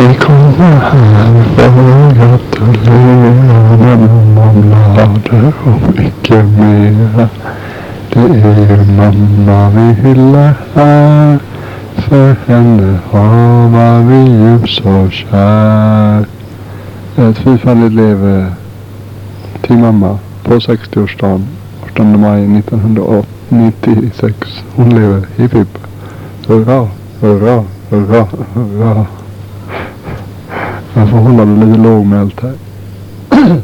Vi kommer här för att gratulera med marmelader och mycket mer. Det är mamma vi hyllar här. För henne har vi djup så kär. Ett fyrfaldigt leve till mamma på 60-årsdagen 18 maj 1996. Hon lever. Hipp hipp. Hurra, hurra, hurra, hurra. Jag får hålla det lite lågmält här.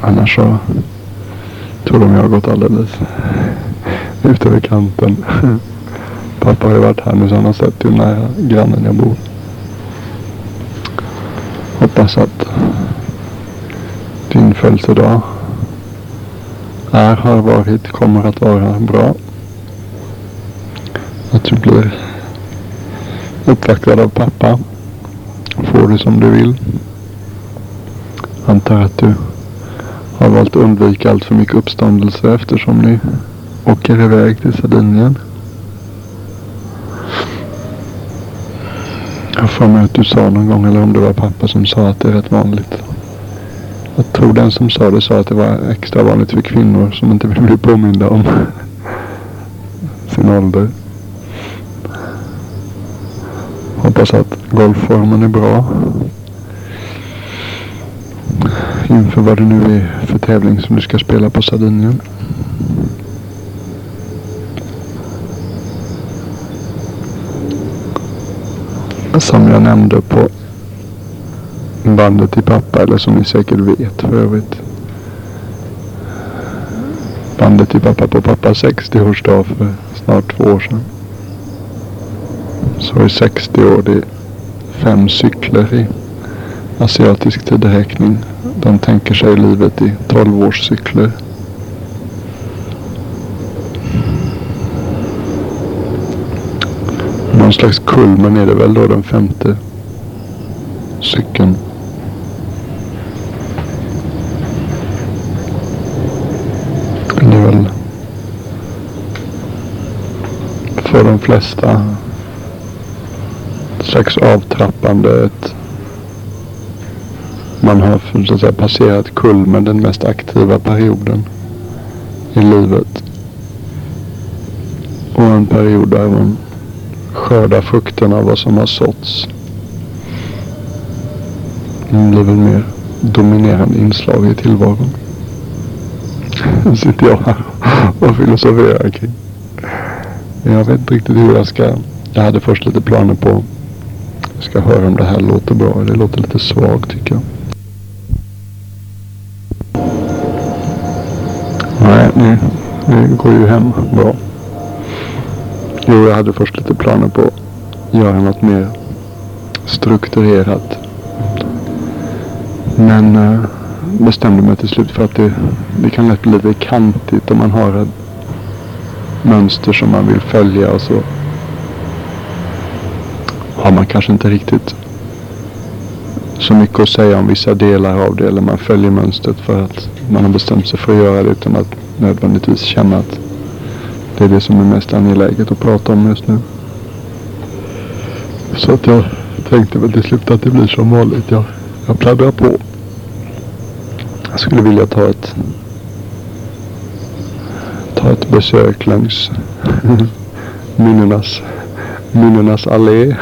Annars så tror de jag har gått alldeles ut över kanten. Pappa har ju varit här nu så han har sett hur nära grannen jag bor. Hoppas att din födelsedag är, har varit, kommer att vara bra. Att du blir uppvaktad av pappa. Får du som du vill. Antar att du har valt att undvika allt för mycket uppståndelse eftersom ni åker iväg till Sardinien. Jag har för mig att du sa någon gång, eller om det var pappa som sa att det är rätt vanligt. Jag tror den som sa det sa att det var extra vanligt för kvinnor som inte vill bli påminda om sin ålder. Hoppas att golfformen är bra. Inför vad det nu är för tävling som du ska spela på Sardinien. Som jag nämnde på bandet till pappa, eller som ni säkert vet för övrigt. Bandet till pappa på pappas 60-årsdag för snart två år sedan. Så i 60 år, det är fem cykler i asiatisk tideräkning. De tänker sig livet i 12-årscykler. Någon slags kulmen är det väl då den femte cykeln. Det är väl för de flesta slags avtrappande. Ett, man har så att säga, passerat kulmen, den mest aktiva perioden i livet. Och en period där man skördar frukterna av vad som har såtts. Det blir väl mer dominerande inslag i tillvaron. Nu sitter jag här och filosoferar kring. Jag vet inte riktigt hur jag ska. Jag hade först lite planer på. Jag ska höra om det här låter bra. Det låter lite svagt tycker jag. Nej, det, det går ju hem bra. Jo, jag hade först lite planer på att göra något mer strukturerat. Men äh, bestämde mig till slut för att det, det kan lätt bli lite kantigt om man har ett mönster som man vill följa och så har man kanske inte riktigt så mycket att säga om vissa delar av det eller man följer mönstret för att man har bestämt sig för att göra det utan att nödvändigtvis känna att det är det som är mest angeläget att prata om just nu. Så att jag tänkte väl till slut att det blir som vanligt. Jag, jag pladdrar på. Jag skulle vilja ta ett ta ett besök längs minnenas, minnenas allé.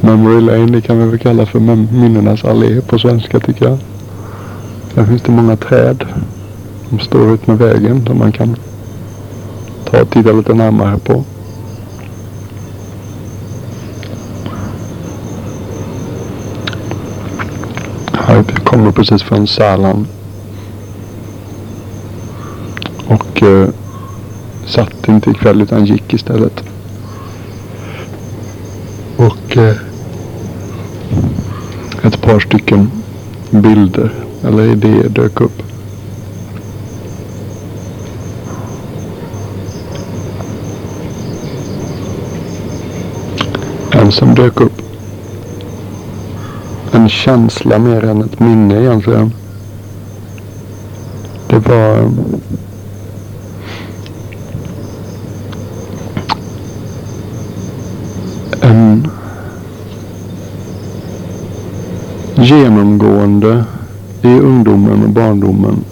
Memory Lane, det kan vi väl kalla för minnenas allé på svenska tycker jag. Där finns det många träd. De står ut med vägen som man kan ta och titta lite närmare på. Jag kommer precis från Sälen. Och eh, satt inte ikväll utan gick istället. Och eh, ett par stycken bilder eller idéer dök upp. En som dök upp. En känsla mer än ett minne egentligen. Det var en genomgående i ungdomen och barndomen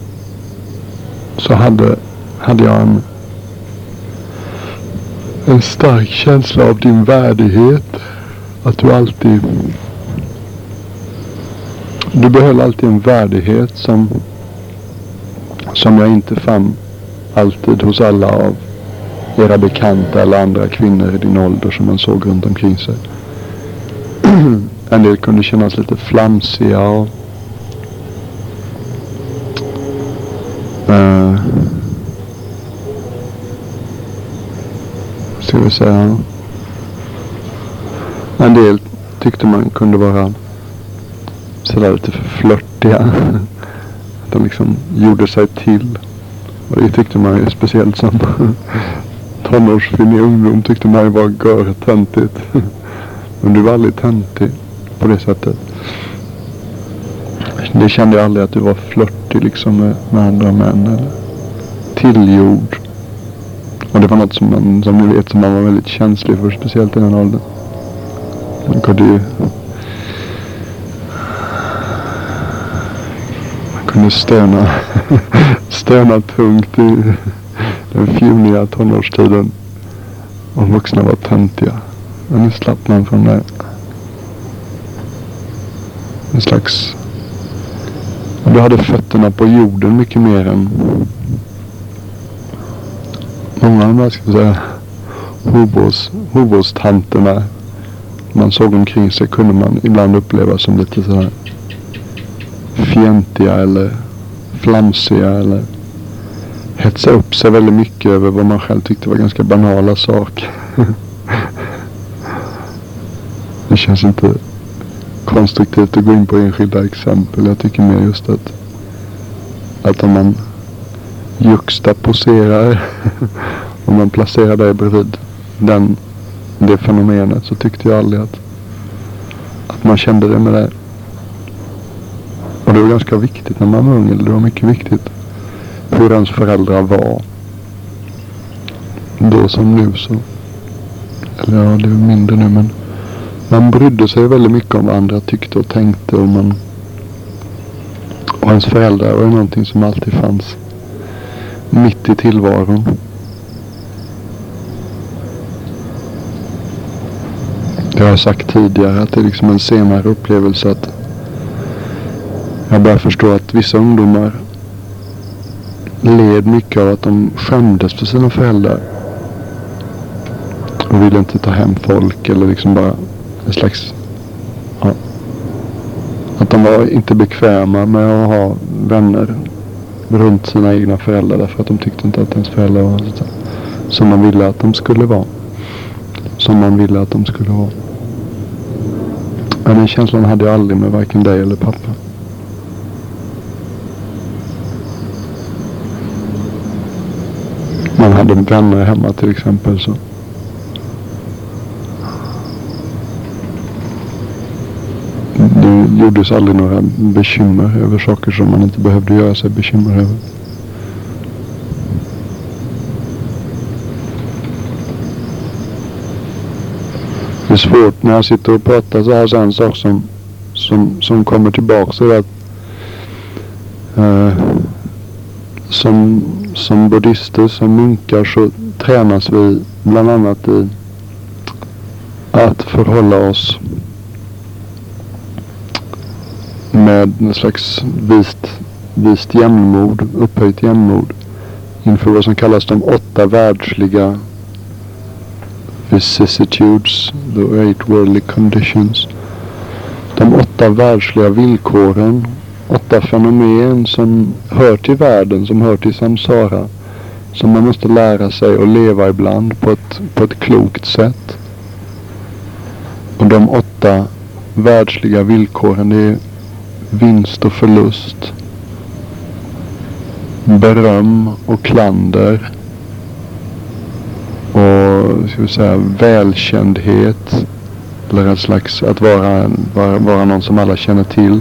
så hade, hade jag en, en stark känsla av din värdighet. Att du alltid du behöll alltid en värdighet som, som jag inte fann alltid hos alla av era bekanta eller andra kvinnor i din ålder som man såg runt omkring sig. en del kunde kännas lite flamsiga och uh, ska vi säga en del tyckte man kunde vara sådär lite för flörtiga. Att de liksom gjorde sig till. Och det tyckte man ju speciellt som tonårsfinnig ungdom tyckte man ju var görtöntigt. Men du var aldrig töntig på det sättet. Det kände jag aldrig att du var flörtig liksom med, med andra män. Eller tillgjord. Och det var något som man, som ni vet, som man var väldigt känslig för. Speciellt i den åldern. Man kunde ju Man kunde stöna, stöna tungt i den fjuniga tonårstiden. Och vuxna var töntiga. Men nu slapp man från det. En slags... Du hade fötterna på jorden mycket mer än många av de här, ska jag säga, hovåstanterna man såg omkring sig kunde man ibland uppleva som lite sådär fientliga eller flamsiga eller hetsa upp sig väldigt mycket över vad man själv tyckte var ganska banala saker. det känns inte konstruktivt att gå in på enskilda exempel. Jag tycker mer just att, att om man juxtaposerar, om man placerar dig bredvid den, det fenomenet så tyckte jag aldrig att, att man kände det med det. Och det var ganska viktigt när man var ung. Eller det var mycket viktigt hur ens föräldrar var. Då som nu så. Eller ja, det är mindre nu men. Man brydde sig väldigt mycket om vad andra tyckte och tänkte. Och, man, och ens föräldrar var ju någonting som alltid fanns mitt i tillvaron. Jag har sagt tidigare att det är liksom en senare upplevelse att jag börjar förstå att vissa ungdomar led mycket av att de skämdes för sina föräldrar. Och ville inte ta hem folk eller liksom bara en slags... Ja, att de var inte bekväma med att ha vänner runt sina egna föräldrar därför att de tyckte inte att ens föräldrar var så, som man ville att de skulle vara. Som man ville att de skulle vara. Men den känslan hade jag aldrig med varken dig eller pappa. Hade en brännare hemma till exempel så. Det gjordes aldrig några bekymmer över saker som man inte behövde göra sig bekymmer över. Det är svårt när jag sitter och pratar så här så en sak som, som, som kommer tillbaka så att uh, som som buddhister, som munkar så tränas vi bland annat i att förhålla oss med en slags vist, vist jämnmod, upphöjt jämnmod inför vad som kallas de åtta världsliga vicissitudes, the eight worldly conditions. De åtta världsliga villkoren åtta fenomen som hör till världen, som hör till samsara. Som man måste lära sig att leva ibland på ett, på ett klokt sätt. Och de åtta världsliga villkoren det är vinst och förlust. Beröm och klander. Och ska vi säga välkändhet. Eller en slags att vara, vara, vara någon som alla känner till.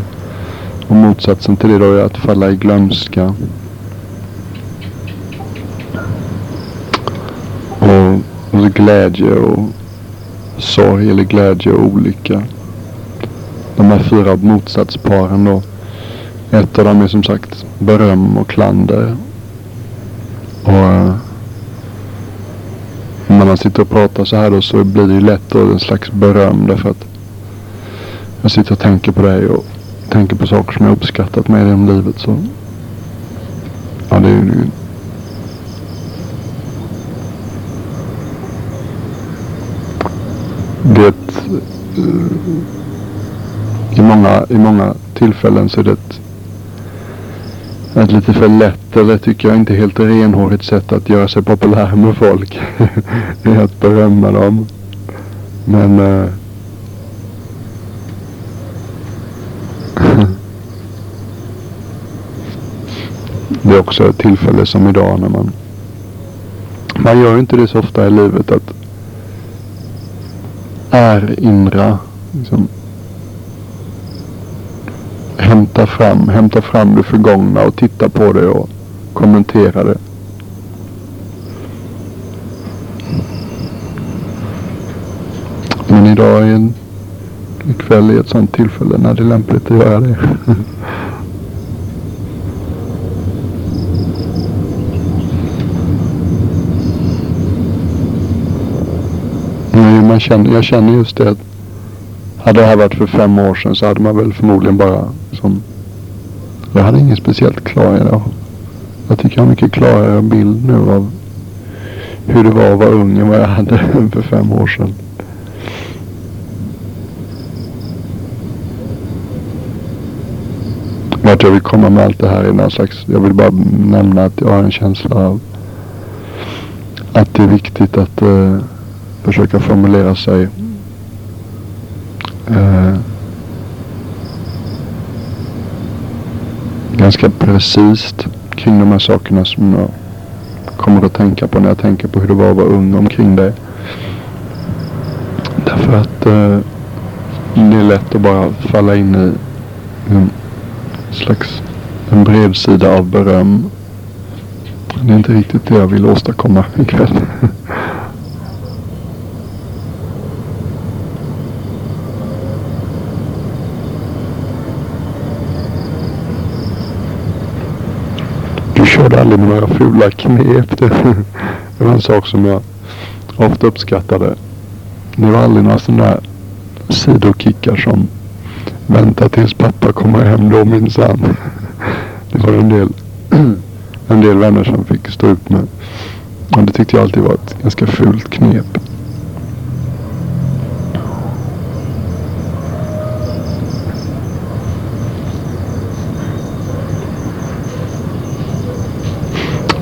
Och motsatsen till det då är att falla i glömska. Och, och glädje och sorg eller glädje och olycka. de här fyra motsatsparen då. Ett av dem är som sagt beröm och klander. Och eh, när man sitter och pratar så här då så blir det ju lätt då en slags beröm därför att jag sitter och tänker på dig och tänker på saker som jag uppskattat med genom livet så ja det är ju det eh, i många, i många tillfällen så är det ett, ett lite för lätt eller tycker jag inte helt renhårigt sätt att göra sig populär med folk. är att berömma dem. Men eh, det är också ett tillfälle som idag när man man gör inte det så ofta i livet att erinra liksom, hämta fram, hämta fram det förgångna och titta på det och kommentera det. Men idag är en ikväll är ett sånt tillfälle när det är lämpligt att göra det. man känner, jag känner just det att hade det här varit för fem år sedan så hade man väl förmodligen bara som jag hade ingen speciellt klar idag. Jag tycker jag har mycket klarare bild nu av hur det var att vara ung än vad jag hade för fem år sedan. Vart jag vill komma med allt det här är någon slags, jag vill bara nämna att jag har en känsla av att det är viktigt att uh, försöka formulera sig eh, ganska precis kring de här sakerna som jag kommer att tänka på när jag tänker på hur det var att vara ung omkring det. Därför att eh, det är lätt att bara falla in i en slags en bredsida av beröm. Det är inte riktigt det jag vill åstadkomma ikväll. aldrig med några fula knep. Det, det var en sak som jag ofta uppskattade. Det var aldrig några sådana där sidokickar som vänta tills pappa kommer hem då minsann. Det var en del, en del vänner som fick stå ut med. Och det tyckte jag alltid var ett ganska fult knep.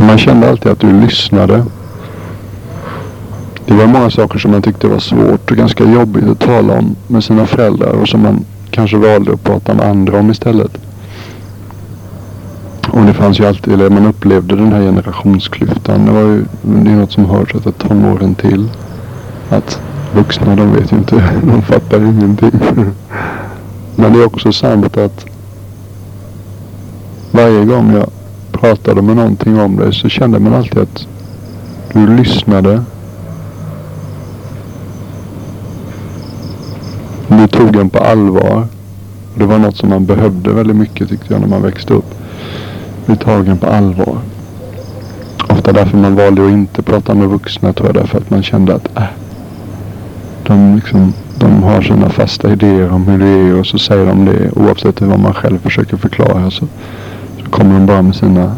Man kände alltid att du lyssnade. Det var många saker som man tyckte var svårt och ganska jobbigt att tala om med sina föräldrar och som man kanske valde att prata med andra om istället. Och det fanns ju alltid, eller man upplevde den här generationsklyftan. Det var ju, det är något som hör sig till tonåren till. Att vuxna de vet ju inte, de fattar ingenting. Men det är också sant att varje gång jag pratade med någonting om dig så kände man alltid att du lyssnade. Du tog en på allvar. Det var något som man behövde väldigt mycket tyckte jag när man växte upp. Bli tagen på allvar. Ofta därför man valde att inte prata med vuxna tror jag därför att man kände att äh, de, liksom, de har sina fasta idéer om hur det är och så säger de det oavsett vad man själv försöker förklara. Så kommer de bara med sina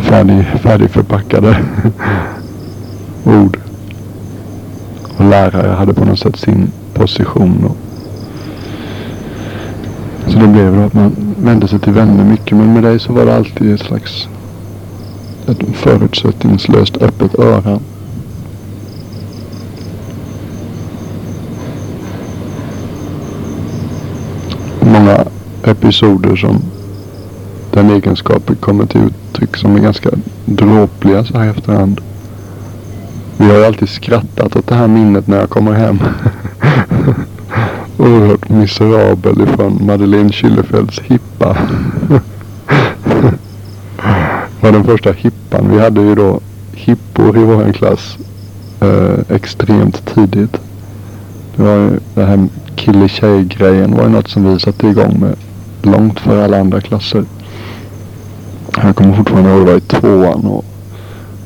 färdig, färdigförpackade ord. Och lärare hade på något sätt sin position. Och så det blev då att man vände sig till vänner mycket. Men med dig så var det alltid ett slags ett förutsättningslöst öppet öra. Många episoder som den egenskapen kommer till uttryck som är ganska dråpliga så här efterhand. Vi har ju alltid skrattat åt det här minnet när jag kommer hem. Oerhört miserabel ifrån Madeleine Kyllefelds hippa. var den första hippan. Vi hade ju då hippor i vår klass eh, extremt tidigt. Det var ju det här kille-tjej-grejen var ju något som vi satte igång med långt före alla andra klasser. Jag kommer fortfarande ihåg det var i tvåan och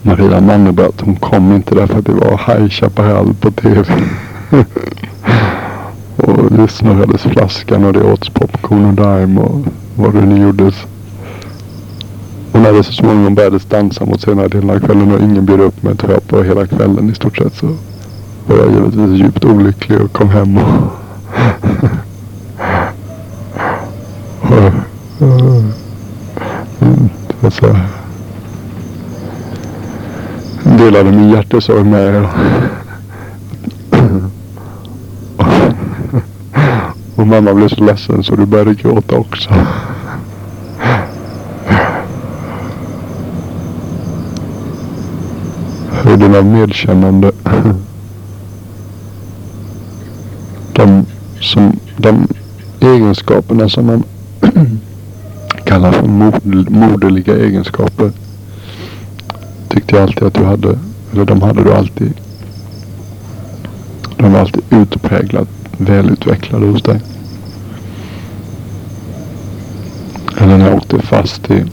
Maria Mannerbratt, hon kom inte därför att det var High Chaparral på tv. och det snurrades flaskan och det åts popcorn och daim och vad det nu gjordes. Och när det så småningom började dansa mot senare delen av kvällen och ingen bjöd upp mig tror jag på hela kvällen i stort sett så var jag givetvis djupt olycklig och kom hem och Och så delade min hjärtesorg med er. Och mamma blev så ledsen så du började gråta också. Höjden av medkännande. De, som, de egenskaperna som man kallar för mod, moderliga egenskaper tyckte jag alltid att du hade, eller de hade du alltid. De var alltid utpräglat välutvecklade hos dig. Eller när jag åkte fast i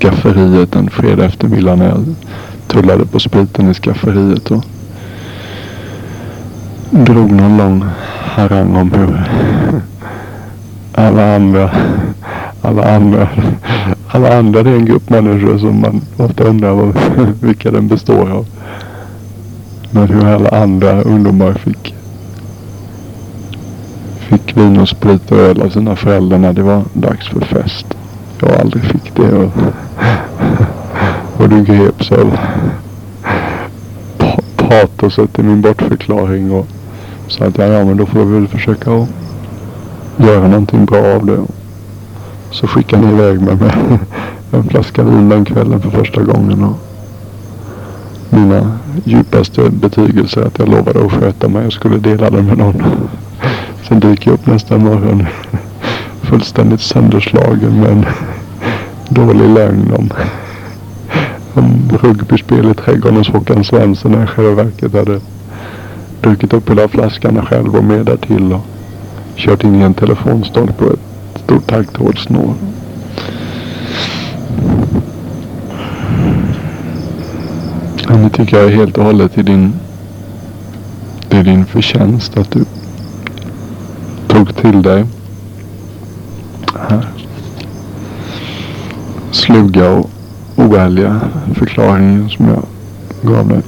skafferiet en fredag eftermiddag när jag tullade på spriten i skafferiet och drog någon lång harang om hur alla andra, alla andra, alla andra det är en grupp människor som man ofta undrar vilka den består av. Men hur alla andra ungdomar fick fick vin och sprit och öl av sina föräldrar när det var dags för fest. Jag aldrig fick det och, och du greps av patoset i min bortförklaring och sa att ja, ja men då får vi väl försöka att göra någonting bra av det. Så skickade han iväg mig med en flaska vin den kvällen för första gången. Och mina djupaste betygelser att jag lovade att sköta mig och skulle dela den med någon. Sen dyker jag upp nästa morgon fullständigt sönderslagen med en dålig lögn om, om rugbyspel i trädgården hos Håkan Svensson när jag själva verket hade druckit upp hela flaskan själv och mer därtill och kört in i en telefonstolpe Stort tack till stort Snå. Ja, nu tycker jag är helt och hållet i din, det är din förtjänst att du tog till dig här sluga och oärliga förklaringen som jag gav dig.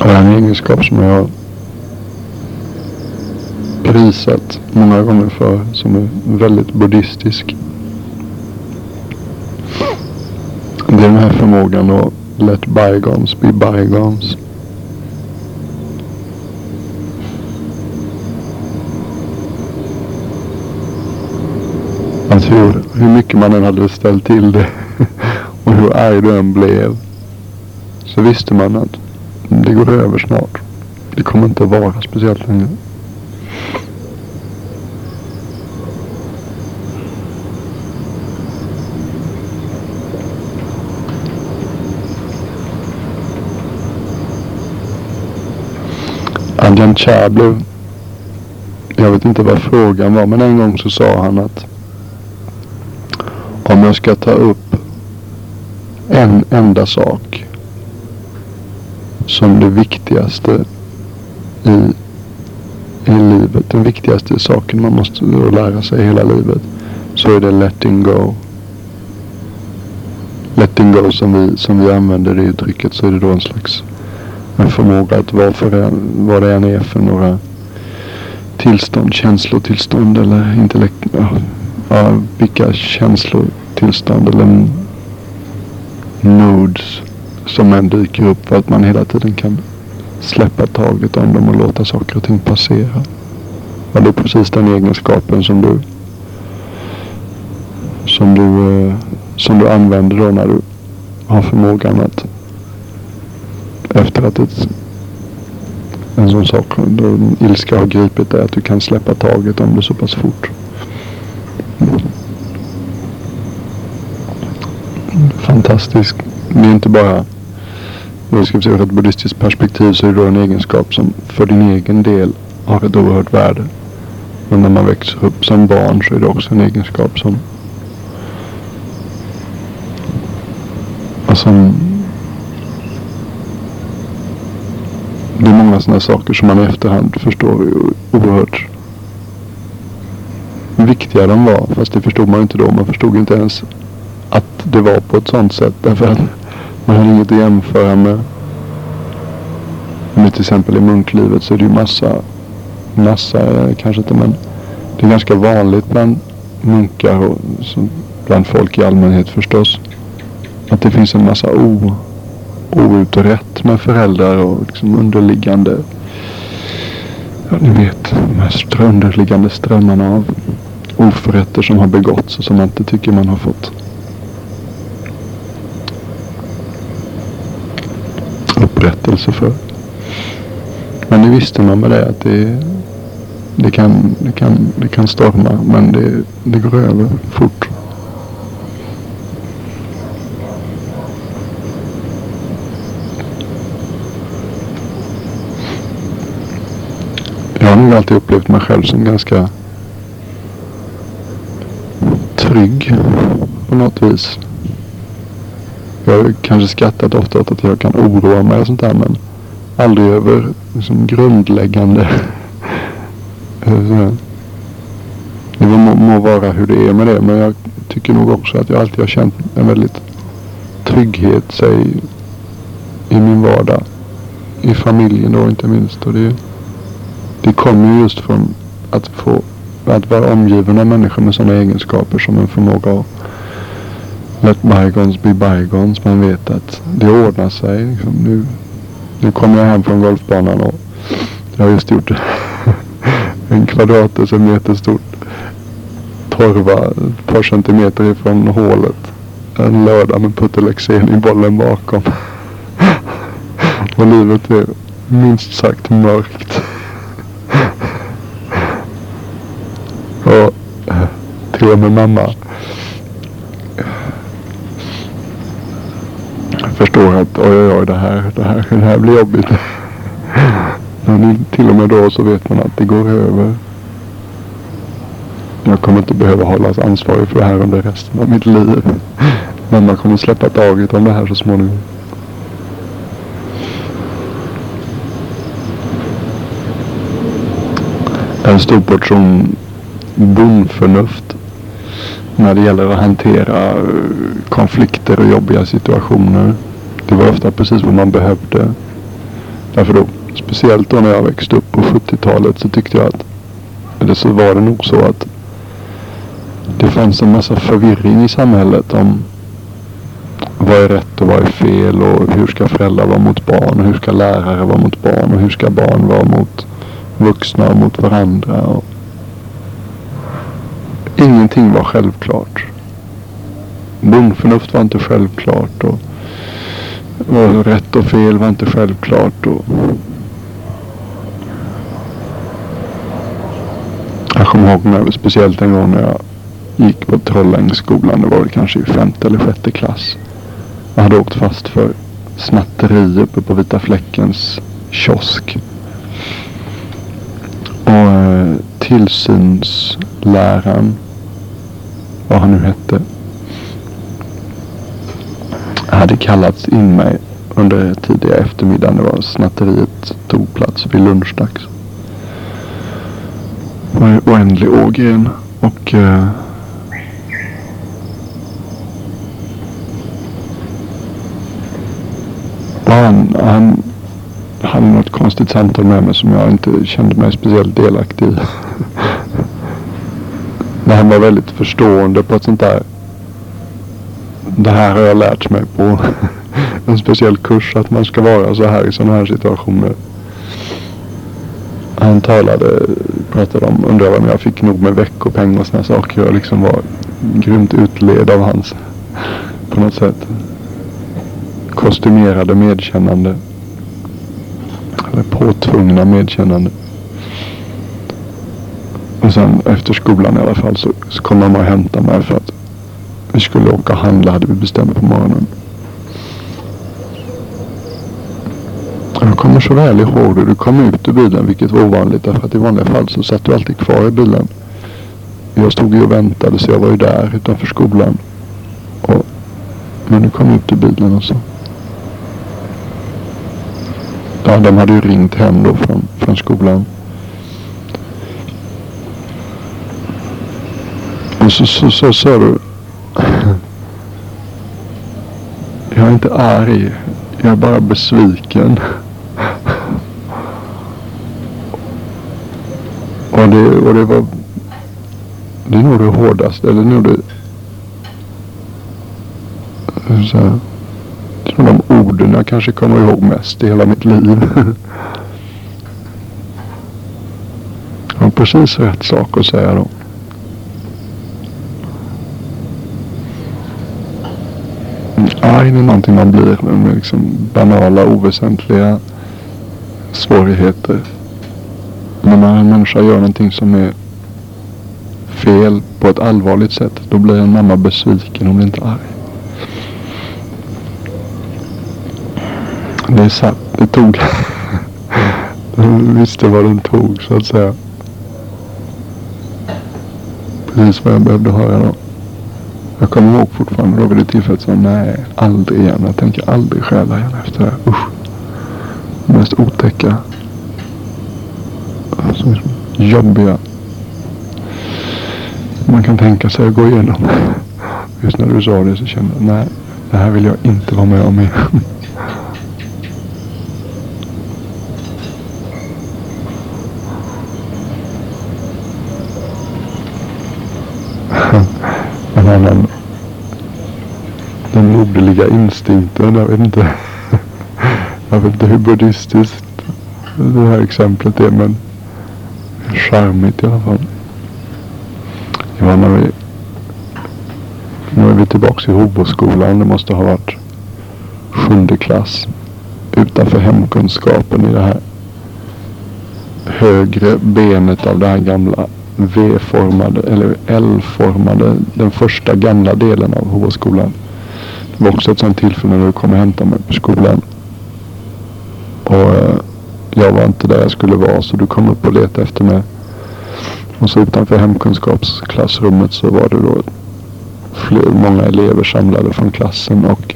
Och en egenskap som jag har prisat många gånger för som är väldigt buddhistisk. Det är den här förmågan att let bygons be bygons. Alltså hur, hur mycket man än hade ställt till det och hur arg du än blev så visste man att det går över snart. Det kommer inte att vara speciellt länge. Adjan Cha blev... Jag vet inte vad frågan var men en gång så sa han att om jag ska ta upp en enda sak som det viktigaste i, i livet. Den viktigaste saken man måste lära sig hela livet. Så är det letting go. Letting go som vi, som vi använder det uttrycket så är det då en slags en förmåga att vara för vad det än är för några tillstånd, känslotillstånd eller intellekt, ja, ja, vilka känslotillstånd eller moods som än dyker upp för att man hela tiden kan släppa taget om dem och låta saker och ting passera. Ja, det är precis den egenskapen som du som du, eh, som du använder då när du har förmågan att efter att ett, en sån sak, då en ilska har gripit dig, att du kan släppa taget om det så pass fort. Fantastisk. Det är inte bara ska vi säga ur ett buddhistiskt perspektiv så är det då en egenskap som för din egen del har ett oerhört värde. Men när man växer upp som barn så är det också en egenskap som som det är många sådana saker som man i efterhand förstår är oerhört viktiga de var. Fast det förstod man inte då. Man förstod inte ens att det var på ett sådant sätt. Därför att man har inget att jämföra med. Men till exempel i munklivet så är det ju massa, massa eh, kanske inte men det är ganska vanligt bland munkar och bland folk i allmänhet förstås. Att det finns en massa o, outrätt med föräldrar och liksom underliggande Ja, ni vet, de här underliggande strömmarna av oförrätter som har begåtts och som man inte tycker man har fått förpliktelse för. Men det visste man med det att det, det, kan, det, kan, det kan storma men det, det går över fort. Jag har nog alltid upplevt mig själv som ganska trygg på något vis. Jag har kanske skrattat ofta åt att jag kan oroa mig och sånt där men aldrig över liksom, grundläggande eh, det må, må vara hur det är med det men jag tycker nog också att jag alltid har känt en väldigt trygghet säg i min vardag. I familjen då inte minst. Och det, det kommer ju just från att få att vara omgiven av människor med sådana egenskaper som en förmåga att let bygons be bygons. Man vet att det ordnar sig. Liksom nu, nu kommer jag hem från golfbanan och jag har just gjort en kvadratdecimeter stort torva ett par centimeter ifrån hålet. En lördag med Putelexen i bollen bakom. och livet är minst sagt mörkt. Och till och med mamma förstår att oj, oj, oj, det här, det här, det här blir jobbigt. Men till och med då så vet man att det går över. Jag kommer inte behöva hållas ansvarig för det här under resten av mitt liv. Men man kommer släppa taget om det här så småningom. En stor portion bondförnuft när det gäller att hantera eh, konflikter och jobbiga situationer. Det var ofta precis vad man behövde. Därför då, speciellt då när jag växte upp på 70-talet så tyckte jag att, eller så var det nog så att det fanns en massa förvirring i samhället om vad är rätt och vad är fel och hur ska föräldrar vara mot barn och hur ska lärare vara mot barn och hur ska barn vara mot vuxna och mot varandra. Och ingenting var självklart. Bondförnuft var inte självklart. Och, och rätt och fel var inte självklart. Och, jag kommer ihåg när, speciellt en gång när jag gick på Trollängsskolan. Det var väl kanske i femte eller sjätte klass. Jag hade åkt fast för snatteri uppe på Vita Fläckens kiosk. Och eh, tillsynsläraren vad han nu hette, hade kallats in mig under tidiga eftermiddagen. Det var snatteriet tog plats vid lunchdags. Det var ju oändlig ågren och eh, han, han hade något konstigt samtal med mig som jag inte kände mig speciellt delaktig i. Men han var väldigt förstående på ett sånt där. Det här har jag lärt mig på en speciell kurs att man ska vara så här i sådana här situationer. Han talade, pratade om, undrade om jag fick nog med veckopeng och sådana saker. Jag liksom var grymt utled av hans, på något sätt, kostymerade medkännande. Eller påtvungna medkännande. Och sen efter skolan i alla fall så, så kom mamma och hämtade mig för att vi skulle åka och handla hade vi bestämt på morgonen. Jag kommer så väl ihåg det. Du kom ut ur bilen, vilket var ovanligt därför att i vanliga fall så satt du alltid kvar i bilen. Jag stod ju och väntade så jag var ju där utanför skolan. Och, men du kom ut ur bilen och så. Ja, de hade ju ringt hem då från, från skolan. Och så sa så, så, så, du. Jag är inte arg. Jag är bara besviken. Och det, och det var... Det är nog det hårdaste. Eller nog det... Så här, de orden jag kanske kommer ihåg mest i hela mitt liv. Det var precis rätt sak att säga då. Arg är någonting man blir med liksom banala, oväsentliga svårigheter. Men när en människa gör någonting som är fel på ett allvarligt sätt, då blir en mamma besviken, hon blir inte arg. Det är satt, det tog. Den visste vad den tog så att säga. Precis vad jag behövde höra då. Jag kommer ihåg fortfarande då vid det tillfället sa nej, aldrig igen. Jag tänker aldrig stjäla igen efter det här. Usch. Det mest otäcka. Alltså, jobbiga. Man kan tänka sig att gå igenom. Just när du sa det så kände jag, nej, det här vill jag inte vara med om igen. Den instinkten. Jag vet inte. Jag vet inte hur buddhistiskt det här exemplet är men charmigt i alla fall. Ja, när vi, nu är vi tillbaka i Hoboskolan. Det måste ha varit sjunde klass. Utanför hemkunskapen i det här högre benet av det här gamla V-formade eller L-formade, den första gamla delen av Hoboskolan. Det var också ett sånt tillfälle när du kom och hämtade mig på skolan. Och eh, jag var inte där jag skulle vara så du kom upp och letade efter mig. Och så utanför hemkunskapsklassrummet så var det då fler, många elever samlade från klassen och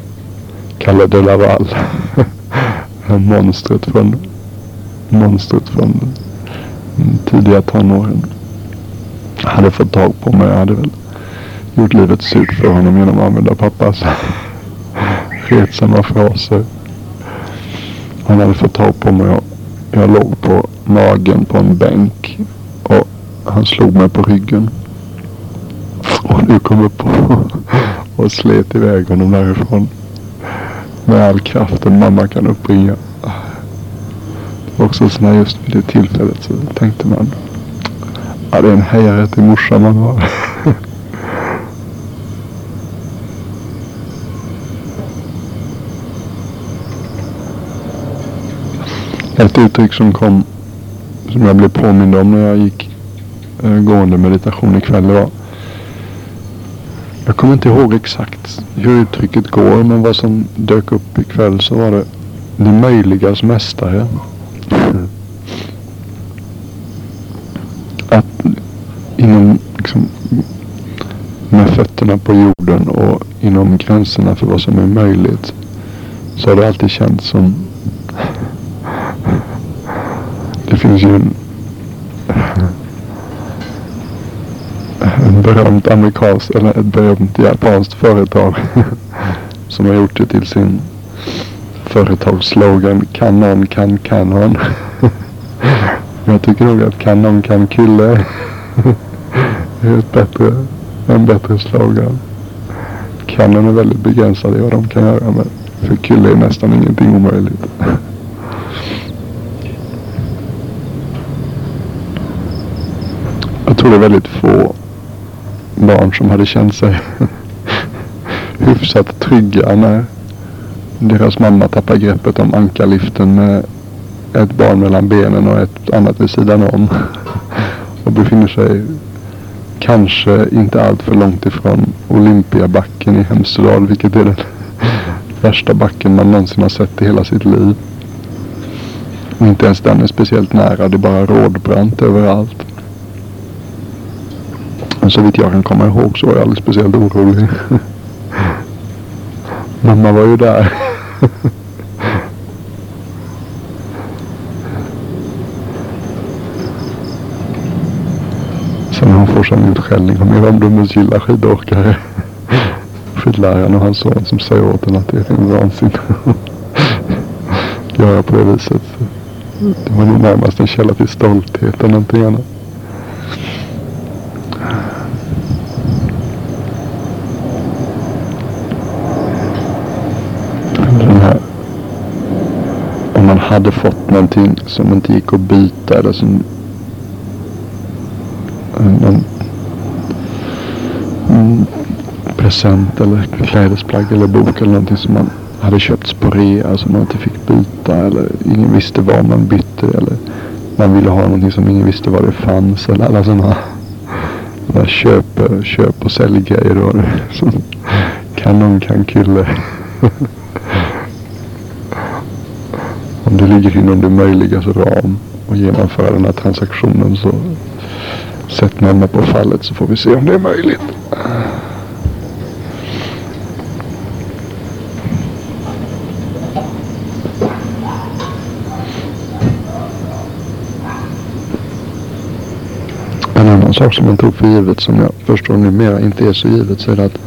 Kalle de Laval. monstret från monstret från tidiga tonåren. Hade fått tag på mig. Jag hade väl gjort livet surt för honom genom att använda pappas retsamma fraser. Han hade fått tag på mig och jag låg på magen på en bänk och han slog mig på ryggen. Och du kom upp och, och slet iväg honom därifrån. Med all kraften mamma kan uppbringa. Också så när just vid det tillfället så tänkte man. Ja det är en hejare till morsan man har. uttryck som kom, som jag blev påmind om när jag gick eh, gående meditation ikväll var. Jag kommer inte ihåg exakt hur uttrycket går men vad som dök upp ikväll så var det det möjligas mästare. Att inom liksom, med fötterna på jorden och inom gränserna för vad som är möjligt så har det alltid känts som finns ju en, en berömt amerikansk eller ett berömt japanskt företag som har gjort det till sin företagsslogan Kan kan kanon. Jag tycker nog att kan kan kille är ett bättre, en bättre slogan. Kanon är väldigt begränsad i vad de kan göra men för kille är nästan ingenting omöjligt. Jag tror det är väldigt få barn som hade känt sig hyfsat trygga när deras mamma tappar greppet om ankarliften med ett barn mellan benen och ett annat vid sidan om. Och befinner sig kanske inte allt för långt ifrån Olympiabacken i Hemsedal, vilket är den värsta backen man någonsin har sett i hela sitt liv. Och inte ens den är speciellt nära, det är bara rådbrant överallt. Men så vitt jag kan komma ihåg så var jag aldrig speciellt orolig. Mamma var ju där. Sen hon får sån utskällning om Ramdummes gilla skidåkare. Skidläraren och hans son som säger åt henne att det är en vansinne göra på det viset. Det var nog närmast en källa till stolthet eller någonting annat. Den här, om man hade fått någonting som inte gick att byta eller som någon mm, present eller klädesplagg eller bok eller någonting som man hade köpts på rea som man inte fick byta eller ingen visste var man bytte eller man ville ha någonting som ingen visste var det fanns eller alla sådana där köp, köp och säljgrejer och.. Som kanon kan kille. Om det ligger inom det möjligas ram och genomföra den här transaktionen så sätt mamma på fallet så får vi se om det är möjligt. En annan sak som man tog för givet som jag förstår numera inte är så givet så är det att,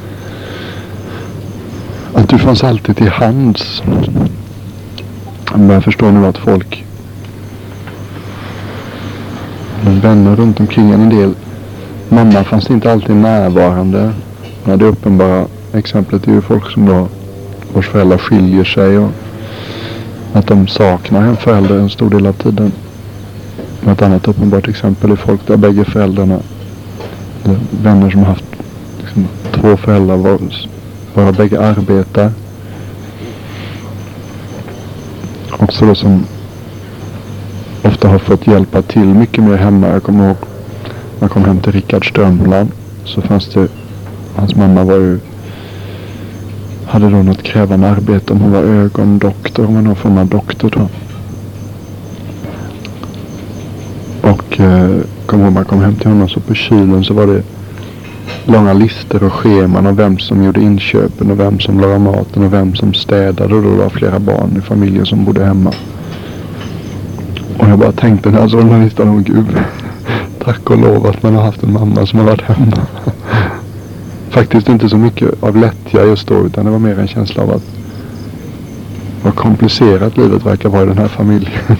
att du fanns alltid till hands. Men jag förstår nu att folk vänner runt omkring en del. Mamma fanns inte alltid närvarande. Ja, det uppenbara exemplet är ju folk som då vars föräldrar skiljer sig och att de saknar en förälder en stor del av tiden. Ett annat uppenbart exempel är folk där bägge föräldrarna, vänner som har haft liksom, två föräldrar varav bara bägge arbetar. Också då som ofta har fått hjälpa till mycket mer hemma. Jag kommer ihåg när jag kom hem till Rickard Strömland så fanns det, hans mamma var ju, hade då något krävande arbete om hon var ögondoktor, om man någon form av doktor då. Och eh, kommer ihåg man kom hem till honom så på kylen så var det långa listor och scheman av vem som gjorde inköpen och vem som lagade maten och vem som städade och då var flera barn i familjen som bodde hemma. Och jag bara tänkte när jag såg den här listan, oh gud. Tack och lov att man har haft en mamma som har varit hemma. Faktiskt inte så mycket av lättja just då utan det var mer en känsla av att vad komplicerat livet verkar vara i den här familjen.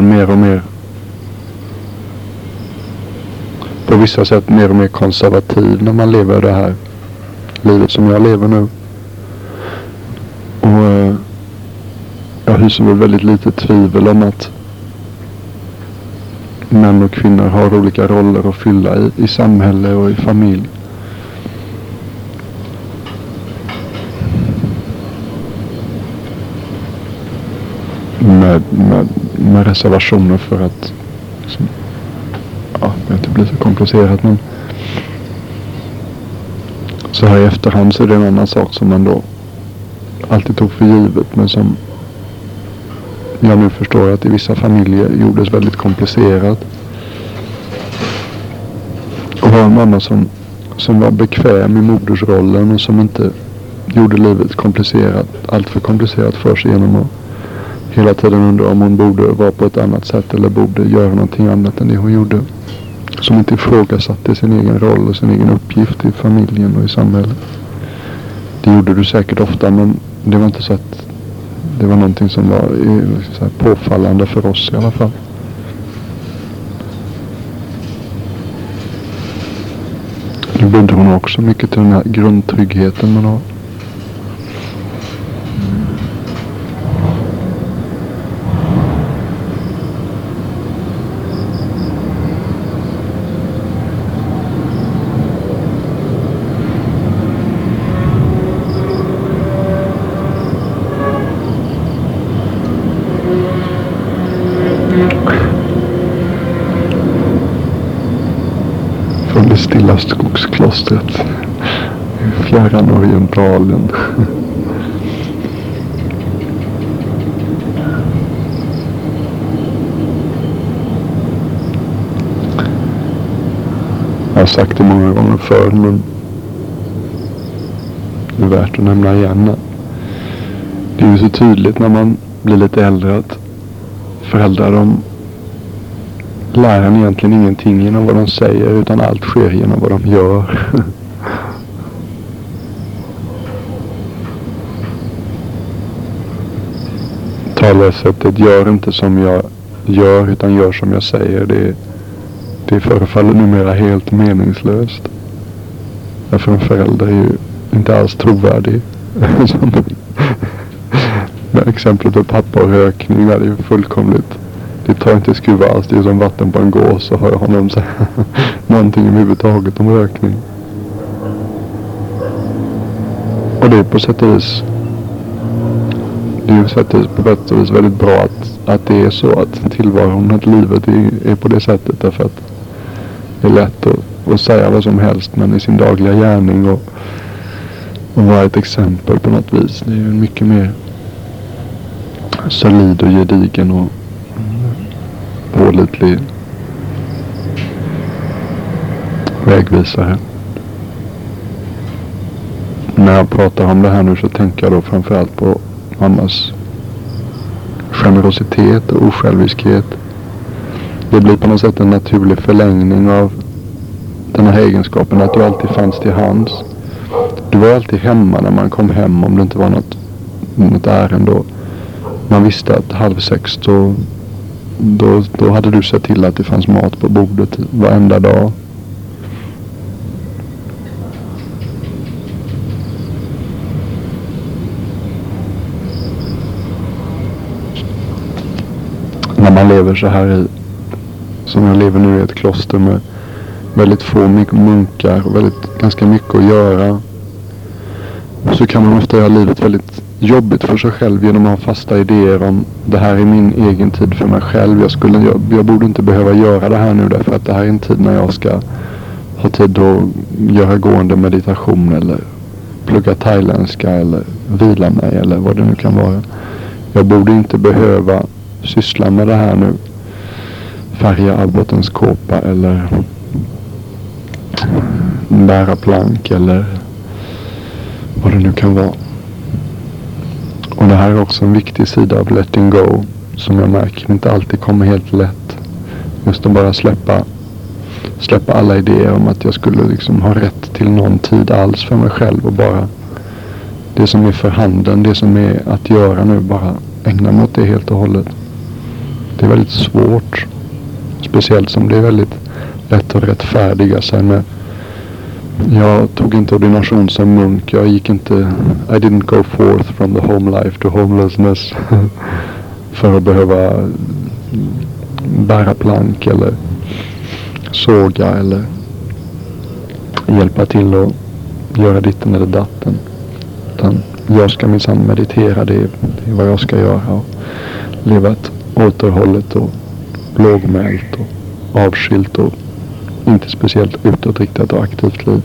Man mer och mer på vissa sätt mer och mer konservativ när man lever det här livet som jag lever nu. Och eh, jag hyser väl väldigt lite tvivel om att män och kvinnor har olika roller att fylla i, i samhälle och i familj. Med, med, med reservationer för att liksom, ja, det blir så komplicerat men så här i efterhand så är det en annan sak som man då alltid tog för givet men som jag nu förstår att i vissa familjer gjordes väldigt komplicerat. Och ha en mamma som, som var bekväm i modersrollen och som inte gjorde livet komplicerat, allt för komplicerat för sig genom att hela tiden undrar om hon borde vara på ett annat sätt eller borde göra någonting annat än det hon gjorde. Som inte ifrågasatte sin egen roll och sin egen uppgift i familjen och i samhället. Det gjorde du säkert ofta men det var inte så att det var någonting som var eh, så påfallande för oss i alla fall. Nu bodde hon också mycket till den här grundtryggheten man har. Fjärran Jag har sagt det många gånger förr men det är värt att nämna igen. Det är ju så tydligt när man blir lite äldre att föräldrar de lär en egentligen ingenting genom vad de säger utan allt sker genom vad de gör. Talesättet gör inte som jag gör utan gör som jag säger. Det, det förefaller numera helt meningslöst. Därför en förälder är ju inte alls trovärdig. Med exemplet med pappa och rökning där är ju fullkomligt. Det tar inte skruva alls. Det är som vatten på en gås så hör jag honom säga någonting överhuvudtaget om rökning. Och det är på sätt och vis är ju faktiskt på sätt och vis väldigt bra att, att det är så att tillvaron, att livet är, är på det sättet därför att det är lätt att, att säga vad som helst men i sin dagliga gärning och, och vara ett exempel på något vis. Det är ju en mycket mer solid och gedigen och pålitlig vägvisare. När jag pratar om det här nu så tänker jag då framförallt på mammas generositet och osjälviskhet. Det blir på något sätt en naturlig förlängning av den här egenskapen att du alltid fanns till hands. Du var alltid hemma när man kom hem om det inte var något, något ärende. Man visste att halv sex då, då, då hade du sett till att det fanns mat på bordet varenda dag. Man lever så här i, som jag lever nu i ett kloster med väldigt få munkar och väldigt, ganska mycket att göra. Så kan man ofta göra livet väldigt jobbigt för sig själv genom att ha fasta idéer om det här är min egen tid för mig själv. Jag, skulle, jag, jag borde inte behöva göra det här nu därför att det här är en tid när jag ska ha tid att göra gående meditation eller plugga thailändska eller vila mig eller vad det nu kan vara. Jag borde inte behöva syssla med det här nu. Färga abbotens kåpa eller bära plank eller vad det nu kan vara. Och det här är också en viktig sida av letting go som jag märker inte alltid kommer helt lätt. Just att bara släppa, släppa alla idéer om att jag skulle liksom ha rätt till någon tid alls för mig själv och bara det som är för handen, det som är att göra nu, bara ägna mig åt det helt och hållet. Det är väldigt svårt. Speciellt som det är väldigt lätt att rättfärdiga sig med jag tog inte ordination som munk. Jag gick inte, I didn't go forth from the home life to homelessness. för att behöva bära plank eller såga eller hjälpa till att göra ditten eller datten. Utan jag ska minsann meditera, det är, det är vad jag ska göra. Och leva ett återhållet och lågmält och avskilt och inte speciellt utåtriktat och aktivt liv.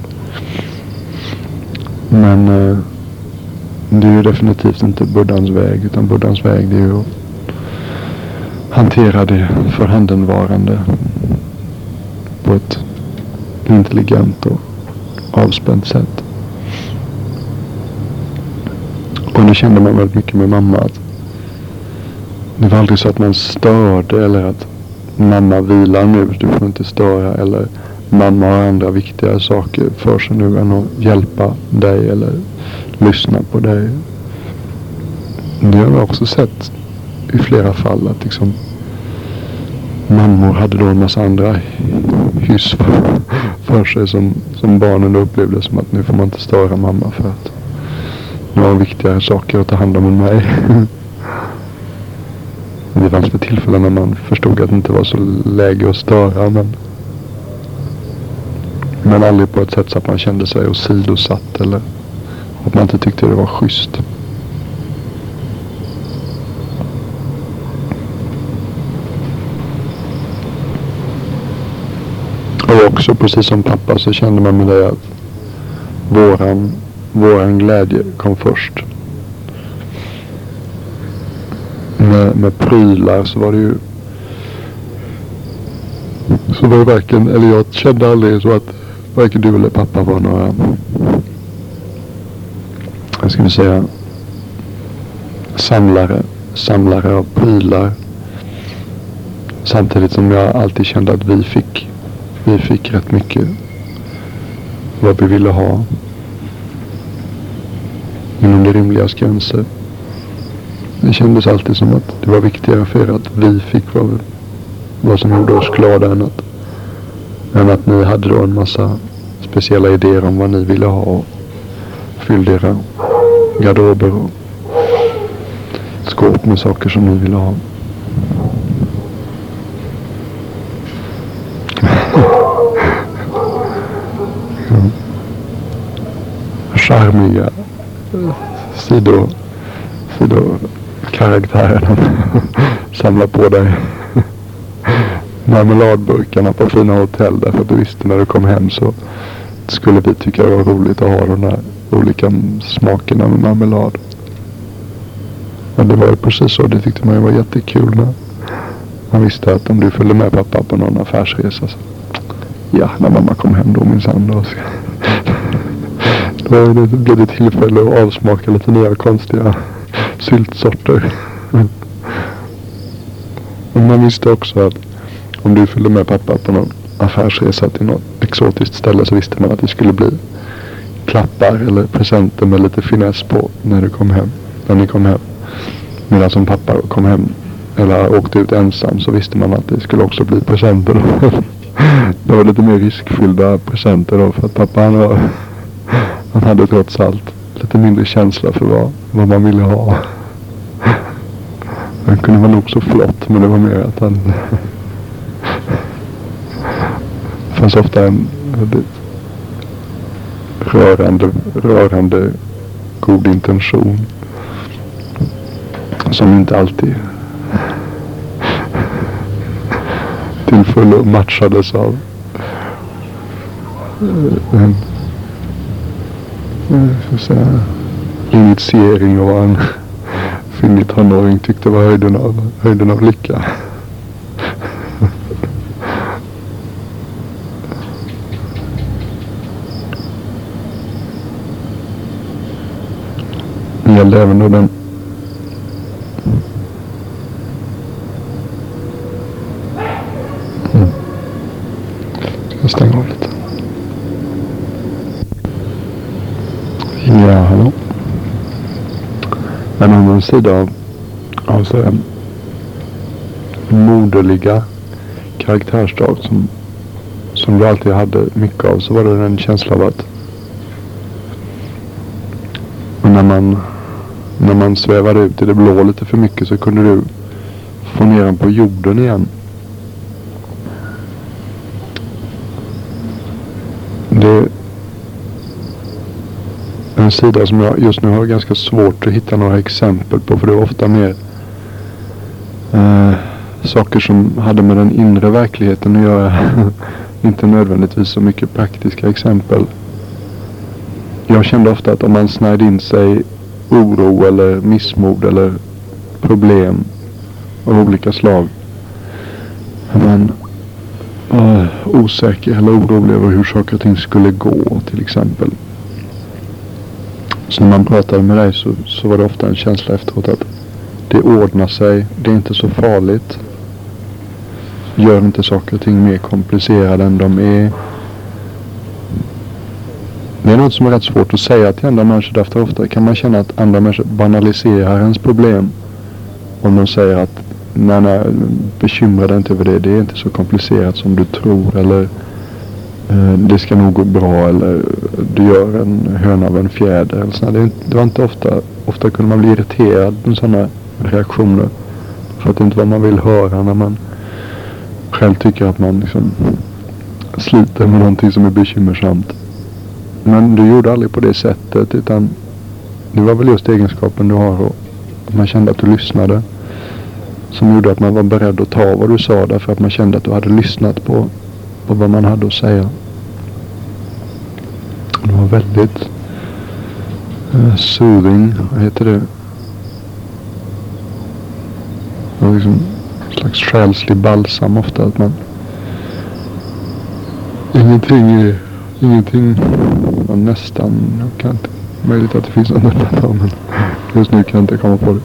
Men eh, det är ju definitivt inte buddhans väg. Utan buddhans väg det är ju att hantera det förhandenvarande på ett intelligent och avspänt sätt. Och det kände man väldigt mycket med mamma. att det var aldrig så att man störde eller att mamma vilar nu, du får inte störa. Eller mamma har andra viktigare saker för sig nu än att hjälpa dig eller lyssna på dig. Det har jag också sett i flera fall att liksom mammor hade då en massa andra hyss för, sig som, som barnen upplevde som att nu får man inte störa mamma för att nu har viktigare saker att ta hand om än mig. Det fanns väl tillfällen när man förstod att det inte var så läge att störa men men aldrig på ett sätt så att man kände sig åsidosatt eller att man inte tyckte det var schysst. Och också precis som pappa så kände man med dig att våran, våran glädje kom först. Med, med prylar så var det ju så var det varken, eller jag kände aldrig så att varken du eller pappa var några, Vad ska vi säga, samlare, samlare av prylar. Samtidigt som jag alltid kände att vi fick, vi fick rätt mycket vad vi ville ha. Inom det rimligas gränser. Det kändes alltid som att det var viktigare för er att vi fick vad, vad som gjorde oss glada än att, än att ni hade då en massa speciella idéer om vad ni ville ha och fyllde era garderober och skåp med saker som ni ville ha. Charmiga sidor, sidokaraktären samla på dig marmeladburkarna på fina hotell därför att du visste när du kom hem så skulle vi tycka det var roligt att ha de där olika smakerna med marmelad. Men det var ju precis så. Det tyckte man ju var jättekul när man visste att om du följde med pappa på någon affärsresa så ja, när mamma kom hem då minsann då. Då blev det tillfälle att avsmaka lite nya konstiga syltsorter. Men man visste också att om du följde med pappa på någon affärsresa till något exotiskt ställe så visste man att det skulle bli klappar eller presenter med lite finess på när du kom hem. När ni kom hem. Medan som pappa kom hem eller åkte ut ensam så visste man att det skulle också bli presenter. det var lite mer riskfyllda presenter då för att pappa han, var, han hade trots allt lite mindre känsla för vad, vad man ville ha. Han kunde vara nog så flott men det var mer att han det fanns ofta en väldigt rörande, rörande god intention. Som inte alltid till fullo matchades av eh, en Mm. så att säga, initiering och vad en finnig tonåring tyckte var höjden av, höjden av lycka. Det gällde även då den mm. Ska stänga av lite. Ja, hallå. En annan sida av, av så här, moderliga karaktärsdrag som, som du alltid hade mycket av så var det en känsla av att när man när man svävade ut i det blå lite för mycket så kunde du få ner den på jorden igen. Det är en sida som jag just nu har ganska svårt att hitta några exempel på för det är ofta mer eh, saker som hade med den inre verkligheten att göra. Inte nödvändigtvis så mycket praktiska exempel. Jag kände ofta att om man snärjde in sig oro eller missmod eller problem av olika slag. Man var eh, osäker eller orolig över hur saker och ting skulle gå till exempel. Så när man pratade med dig så, så var det ofta en känsla efteråt att det ordnar sig, det är inte så farligt. Gör inte saker och ting mer komplicerade än de är. Det är något som är rätt svårt att säga till andra människor därför ofta kan man känna att andra människor banaliserar ens problem. Om de säger att nej, nej, bekymra dig inte över det. Det är inte så komplicerat som du tror. Eller eh, det ska nog gå bra. Eller du gör en höna av en fjäder. Eller sådär. Det, det var inte ofta. Ofta kunde man bli irriterad med sådana reaktioner. För att det inte vad man vill höra när man själv tycker att man liksom sliter med någonting som är bekymmersamt. Men du gjorde aldrig på det sättet utan det var väl just egenskapen du har och att man kände att du lyssnade. Som gjorde att man var beredd att ta vad du sa därför att man kände att du hade lyssnat på på vad man hade att säga. Det var väldigt eh, uh, soothing, vad heter det? Det var liksom en slags själslig balsam ofta. Att man, ingenting är, ingenting, ja, nästan, jag kan inte, möjligt att det finns något undantag men just nu kan jag inte komma på det.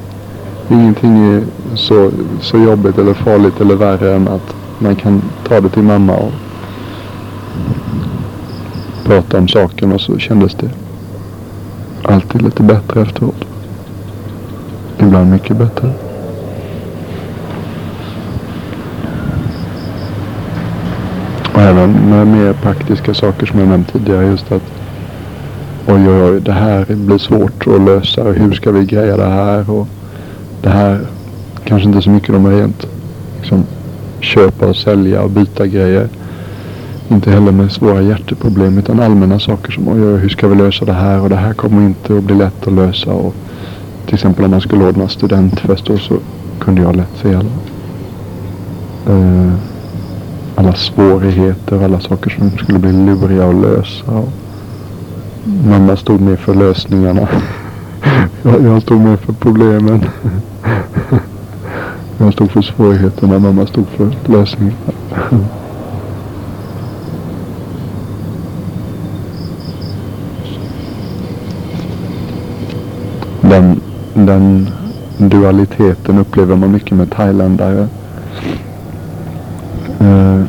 Ingenting är så, så jobbigt eller farligt eller värre än att man kan ta det till mamma och prata om saken och så kändes det alltid lite bättre efteråt. Ibland mycket bättre. Och även med mer praktiska saker som jag nämnt tidigare. Just att oj, oj, oj, det här blir svårt att lösa. Hur ska vi greja det här? Och det här kanske inte så mycket de rent liksom, köpa och sälja och byta grejer. Inte heller med svåra hjärteproblem utan allmänna saker som oj, oj, hur ska vi lösa det här och det här kommer inte att bli lätt att lösa. Och till exempel om man skulle ordna studentfest då så kunde jag lätt se alla, eh, alla svårigheter och alla saker som skulle bli luriga att lösa. Och mamma stod med för lösningarna. jag, jag stod med för problemen. jag stod för svårigheterna, mamma stod för lösningarna. den dualiteten upplever man mycket med thailändare. Eh,